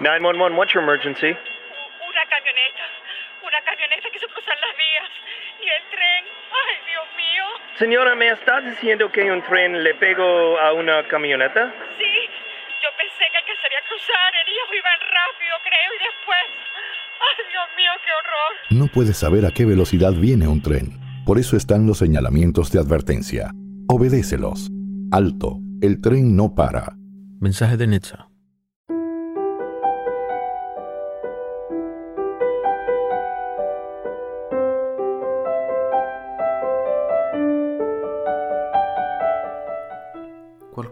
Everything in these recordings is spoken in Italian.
911, what's your emergency? Una camioneta, una camioneta que se cruza en las vías y el tren. Ay, Dios mío. Señora, ¿me está diciendo que un tren le pegó a una camioneta? Sí, yo pensé que alcanzaría a cruzar. Ellos iban rápido, creo, y después. Ay, Dios mío, qué horror. No puedes saber a qué velocidad viene un tren. Por eso están los señalamientos de advertencia. Obedécelos. Alto. El tren no para. Mensaje de Netza.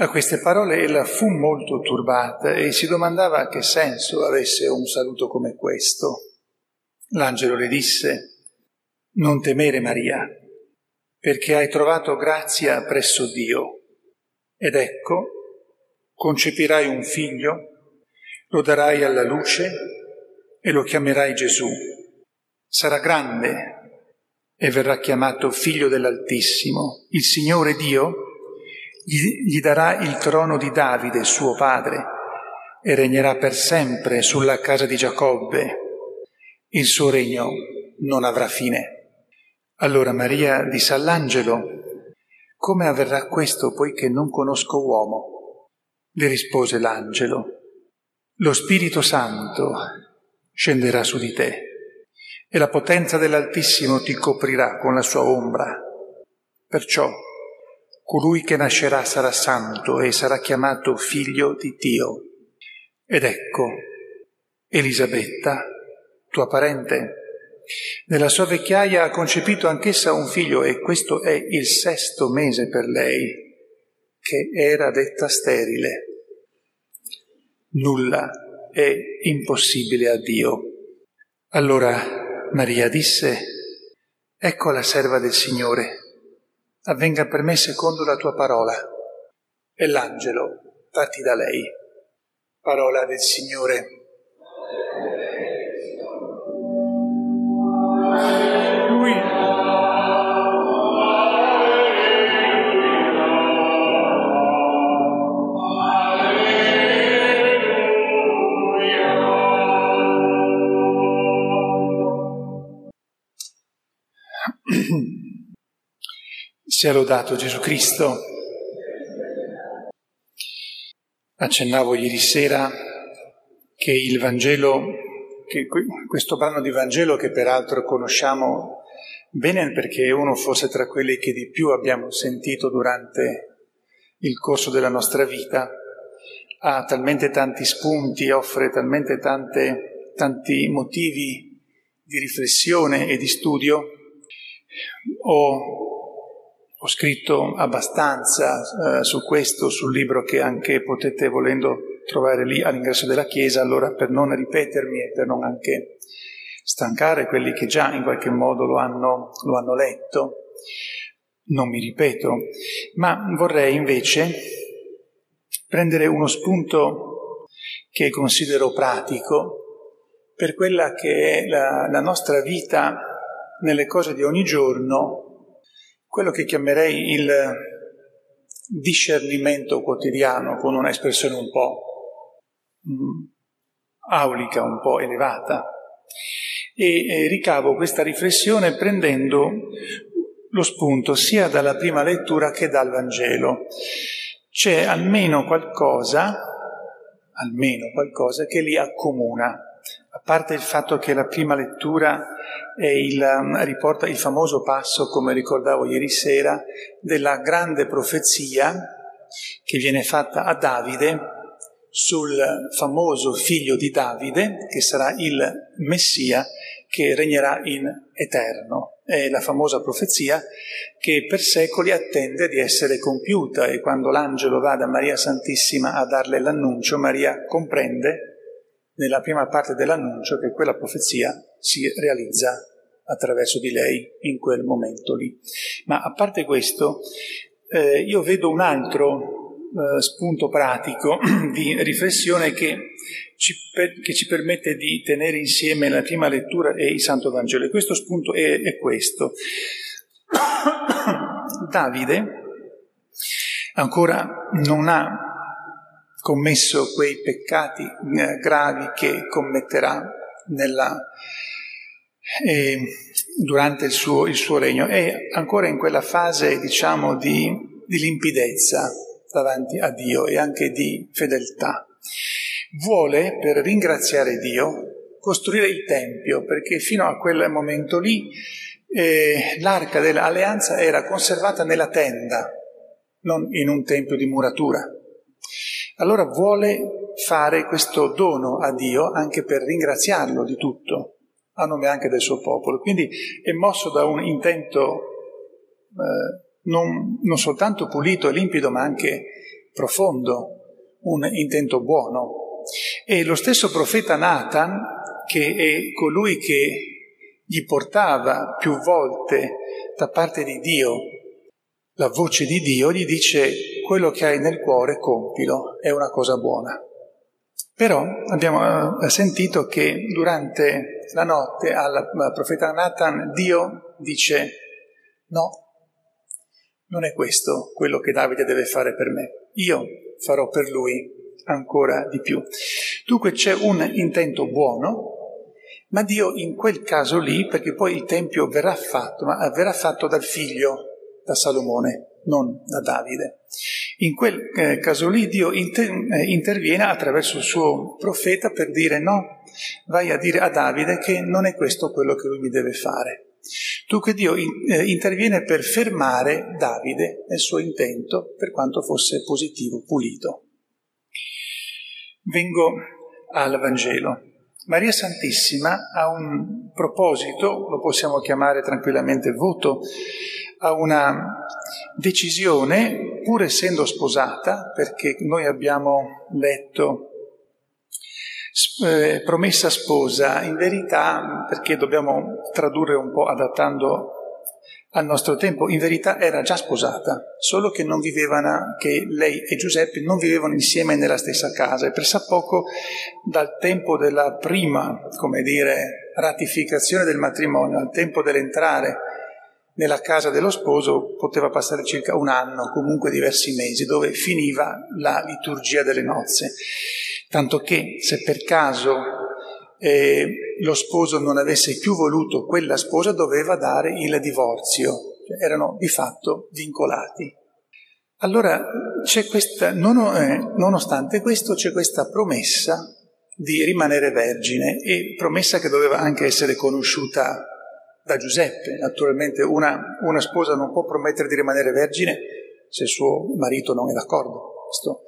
A queste parole ella fu molto turbata e si domandava che senso avesse un saluto come questo. L'angelo le disse, non temere Maria, perché hai trovato grazia presso Dio. Ed ecco, concepirai un figlio, lo darai alla luce e lo chiamerai Gesù. Sarà grande e verrà chiamato figlio dell'Altissimo. Il Signore Dio gli, gli darà il trono di Davide, suo padre, e regnerà per sempre sulla casa di Giacobbe. Il suo regno non avrà fine. Allora Maria disse all'angelo, come avverrà questo poiché non conosco uomo? Le rispose l'angelo, lo Spirito Santo scenderà su di te e la potenza dell'Altissimo ti coprirà con la sua ombra. Perciò colui che nascerà sarà santo e sarà chiamato figlio di Dio. Ed ecco, Elisabetta, tua parente, nella sua vecchiaia ha concepito anch'essa un figlio e questo è il sesto mese per lei, che era detta sterile. Nulla è impossibile a Dio. Allora Maria disse, ecco la serva del Signore, avvenga per me secondo la tua parola. E l'angelo partì da lei. Parola del Signore. Lui. Sia lodato Gesù Cristo. Accennavo ieri sera che il Vangelo, che questo brano di Vangelo che peraltro conosciamo bene perché è uno forse tra quelli che di più abbiamo sentito durante il corso della nostra vita, ha talmente tanti spunti, offre talmente tante, tanti motivi di riflessione e di studio. Ho ho scritto abbastanza eh, su questo, sul libro che anche potete volendo trovare lì all'ingresso della chiesa, allora per non ripetermi e per non anche stancare quelli che già in qualche modo lo hanno, lo hanno letto, non mi ripeto, ma vorrei invece prendere uno spunto che considero pratico per quella che è la, la nostra vita nelle cose di ogni giorno, quello che chiamerei il discernimento quotidiano, con un'espressione un po' mm, aulica, un po' elevata. E ricavo questa riflessione prendendo lo spunto sia dalla prima lettura che dal Vangelo. C'è almeno qualcosa, almeno qualcosa che li accomuna a parte il fatto che la prima lettura il, um, riporta il famoso passo, come ricordavo ieri sera, della grande profezia che viene fatta a Davide sul famoso figlio di Davide, che sarà il Messia che regnerà in eterno. È la famosa profezia che per secoli attende di essere compiuta e quando l'angelo va da Maria Santissima a darle l'annuncio, Maria comprende nella prima parte dell'annuncio che quella profezia si realizza attraverso di lei in quel momento lì. Ma a parte questo, eh, io vedo un altro eh, spunto pratico di riflessione che ci, per, che ci, permette di tenere insieme la prima lettura e il Santo Vangelo. E questo spunto è, è questo. Davide ancora non ha commesso quei peccati eh, gravi che commetterà nella, eh, durante il suo, il suo, regno. È ancora in quella fase, diciamo, di, di limpidezza davanti a Dio e anche di fedeltà. Vuole, per ringraziare Dio, costruire il Tempio, perché fino a quel momento lì eh, l'arca dell'alleanza era conservata nella tenda, non in un tempio di muratura. Allora vuole fare questo dono a Dio anche per ringraziarlo di tutto, a nome anche del suo popolo. Quindi è mosso da un intento eh, non, non soltanto pulito e limpido, ma anche profondo, un intento buono. E lo stesso profeta Nathan, che è colui che gli portava più volte da parte di Dio la voce di Dio, gli dice quello che hai nel cuore compilo, è una cosa buona. Però abbiamo eh, sentito che durante la notte al profeta Nathan Dio dice no, non è questo quello che Davide deve fare per me, io farò per lui ancora di più. Dunque c'è un intento buono, ma Dio in quel caso lì, perché poi il Tempio verrà fatto, ma verrà fatto dal figlio, da Salomone, non da Davide. In quel eh, caso lì Dio eh, interviene attraverso il suo profeta per dire no, vai a dire a Davide che non è questo quello che lui mi deve fare. Dunque Dio eh, interviene per fermare Davide nel suo intento, per quanto fosse positivo, pulito. Vengo al Vangelo. Maria Santissima ha un proposito, lo possiamo chiamare tranquillamente voto, ha una decisione, pur essendo sposata, perché noi abbiamo letto eh, promessa sposa, in verità, perché dobbiamo tradurre un po' adattando al nostro tempo, in verità era già sposata, solo che non vivevano, che lei e Giuseppe non vivevano insieme nella stessa casa. E poco dal tempo della prima, come dire, ratificazione del matrimonio al tempo dell'entrare nella casa dello sposo poteva passare circa un anno, comunque diversi mesi, dove finiva la liturgia delle nozze. Tanto che se per caso eh, lo sposo non avesse più voluto quella sposa, doveva dare il divorzio, cioè, erano di fatto vincolati. Allora c'è questa, nonostante questo, c'è questa promessa di rimanere vergine e promessa che doveva anche essere conosciuta da Giuseppe. Naturalmente una, una sposa non può promettere di rimanere vergine se il suo marito non è d'accordo, questo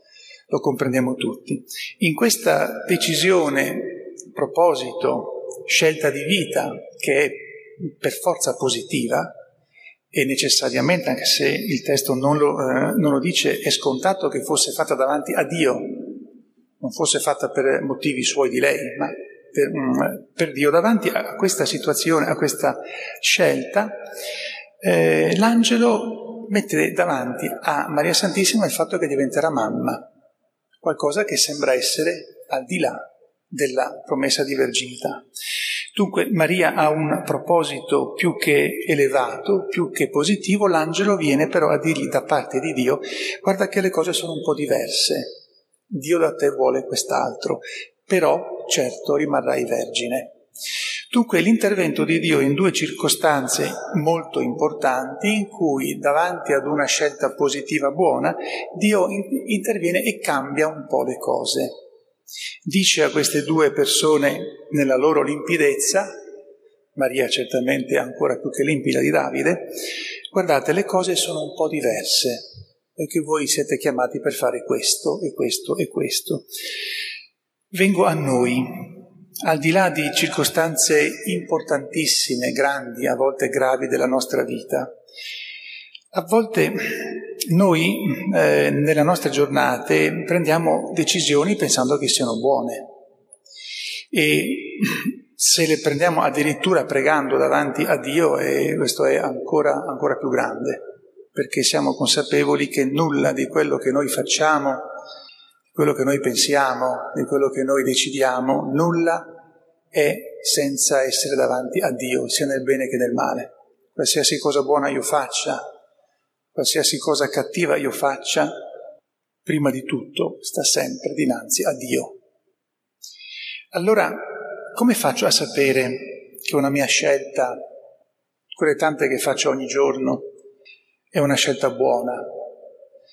lo comprendiamo tutti. In questa decisione, proposito, scelta di vita, che è per forza positiva, e necessariamente, anche se il testo non lo, eh, non lo dice, è scontato che fosse fatta davanti a Dio, non fosse fatta per motivi suoi di lei, ma per, mm, per Dio. Davanti a questa situazione, a questa scelta, eh, l'angelo mette davanti a Maria Santissima il fatto che diventerà mamma, qualcosa che sembra essere al di là della promessa di verginità. Dunque Maria ha un proposito più che elevato, più che positivo, l'angelo viene però a dirgli da parte di Dio, guarda che le cose sono un po' diverse, Dio da te vuole quest'altro, però certo rimarrai vergine. Dunque l'intervento di Dio in due circostanze molto importanti in cui davanti ad una scelta positiva buona Dio interviene e cambia un po' le cose. Dice a queste due persone nella loro limpidezza, Maria certamente ancora più che limpida di Davide, guardate le cose sono un po' diverse perché voi siete chiamati per fare questo e questo e questo. Vengo a noi, al di là di circostanze importantissime, grandi, a volte gravi della nostra vita, a volte noi eh, nelle nostre giornate prendiamo decisioni pensando che siano buone. E se le prendiamo addirittura pregando davanti a Dio, eh, questo è ancora, ancora più grande, perché siamo consapevoli che nulla di quello che noi facciamo quello che noi pensiamo, di quello che noi decidiamo, nulla è senza essere davanti a Dio, sia nel bene che nel male. Qualsiasi cosa buona io faccia, qualsiasi cosa cattiva io faccia, prima di tutto sta sempre dinanzi a Dio. Allora, come faccio a sapere che una mia scelta, quelle tante che faccio ogni giorno, è una scelta buona,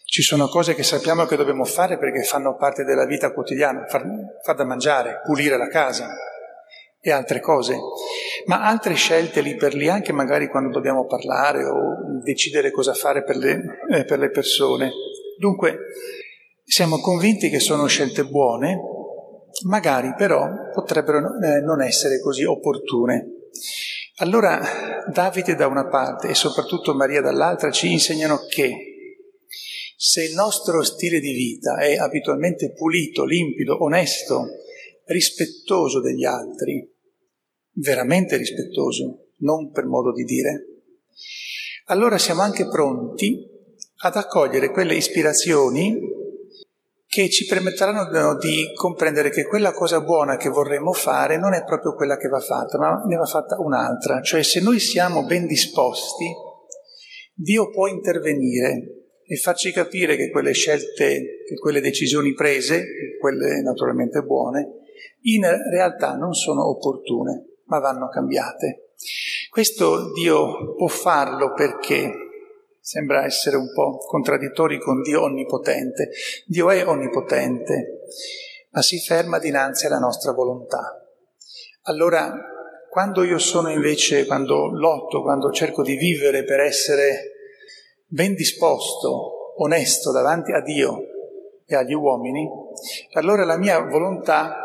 ci sono cose che sappiamo che dobbiamo fare perché fanno parte della vita quotidiana, far, far da mangiare, pulire la casa e altre cose, ma altre scelte lì per lì, anche magari quando dobbiamo parlare o decidere cosa fare per le, eh, per le persone. Dunque, siamo convinti che sono scelte buone, magari però potrebbero eh, non essere così opportune. Allora Davide da una parte e soprattutto Maria dall'altra ci insegnano che se il nostro stile di vita è abitualmente pulito, limpido, onesto, rispettoso degli altri, veramente rispettoso, non per modo di dire, allora siamo anche pronti ad accogliere quelle ispirazioni che ci permetteranno di comprendere che quella cosa buona che vorremmo fare non è proprio quella che va fatta, ma ne va fatta un'altra. Cioè se noi siamo ben disposti, Dio può intervenire e farci capire che quelle scelte, che quelle decisioni prese, quelle naturalmente buone, in realtà non sono opportune, ma vanno cambiate. Questo Dio può farlo perché sembra essere un po' contraddittori con Dio onnipotente. Dio è onnipotente, ma si ferma dinanzi alla nostra volontà. Allora, quando io sono invece, quando lotto, quando cerco di vivere per essere ben disposto, onesto davanti a Dio e agli uomini, allora la mia volontà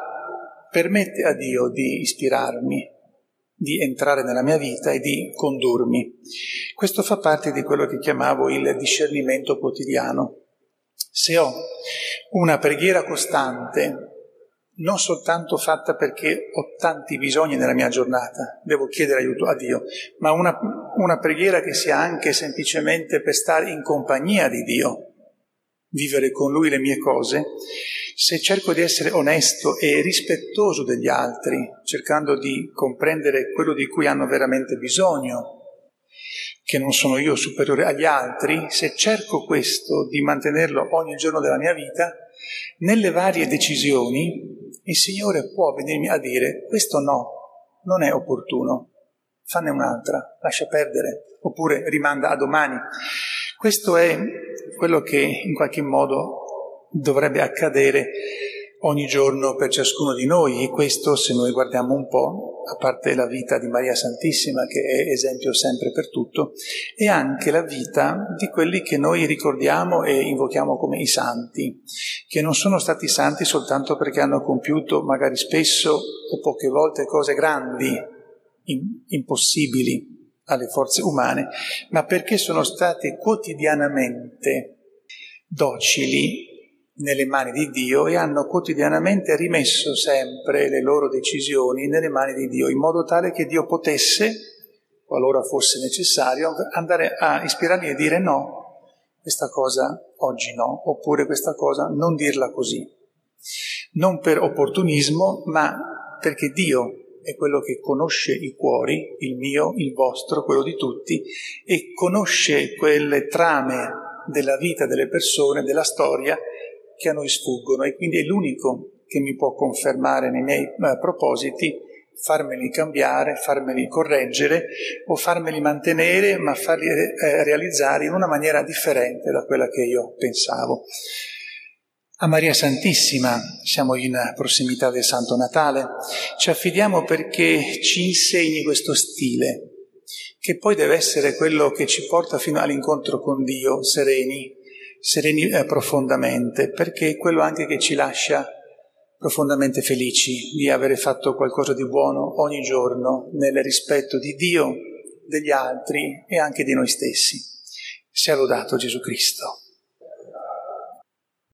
permette a Dio di ispirarmi, di entrare nella mia vita e di condurmi. Questo fa parte di quello che chiamavo il discernimento quotidiano. Se ho una preghiera costante, non soltanto fatta perché ho tanti bisogni nella mia giornata, devo chiedere aiuto a Dio, ma una, una preghiera che sia anche semplicemente per stare in compagnia di Dio, vivere con Lui le mie cose, se cerco di essere onesto e rispettoso degli altri, cercando di comprendere quello di cui hanno veramente bisogno, che non sono io superiore agli altri, se cerco questo di mantenerlo ogni giorno della mia vita, nelle varie decisioni il Signore può venirmi a dire questo no, non è opportuno, fanne un'altra, lascia perdere, oppure rimanda a domani. Questo è quello che in qualche modo dovrebbe accadere ogni giorno per ciascuno di noi. E questo se noi guardiamo un po', a parte la vita di Maria Santissima che è esempio sempre per tutto, è anche la vita di quelli che noi ricordiamo e invochiamo come i santi, che non sono stati santi soltanto perché hanno compiuto magari spesso o poche volte cose grandi, impossibili alle forze umane, ma perché sono stati quotidianamente docili nelle mani di Dio e hanno quotidianamente rimesso sempre le loro decisioni nelle mani di Dio, in modo tale che Dio potesse, qualora fosse necessario, andare a ispirarli e dire no, questa cosa oggi no, oppure questa cosa non dirla così. Non per opportunismo, ma perché Dio è quello che conosce i cuori, il mio, il vostro, quello di tutti, e conosce quelle trame della vita delle persone, della storia, che a noi sfuggono e quindi è l'unico che mi può confermare nei miei eh, propositi, farmeli cambiare, farmeli correggere o farmeli mantenere, ma farli eh, realizzare in una maniera differente da quella che io pensavo. A Maria Santissima, siamo in prossimità del Santo Natale, ci affidiamo perché ci insegni questo stile, che poi deve essere quello che ci porta fino all'incontro con Dio, sereni, sereni eh, profondamente, perché è quello anche che ci lascia profondamente felici di avere fatto qualcosa di buono ogni giorno nel rispetto di Dio, degli altri e anche di noi stessi. Sia lodato Gesù Cristo.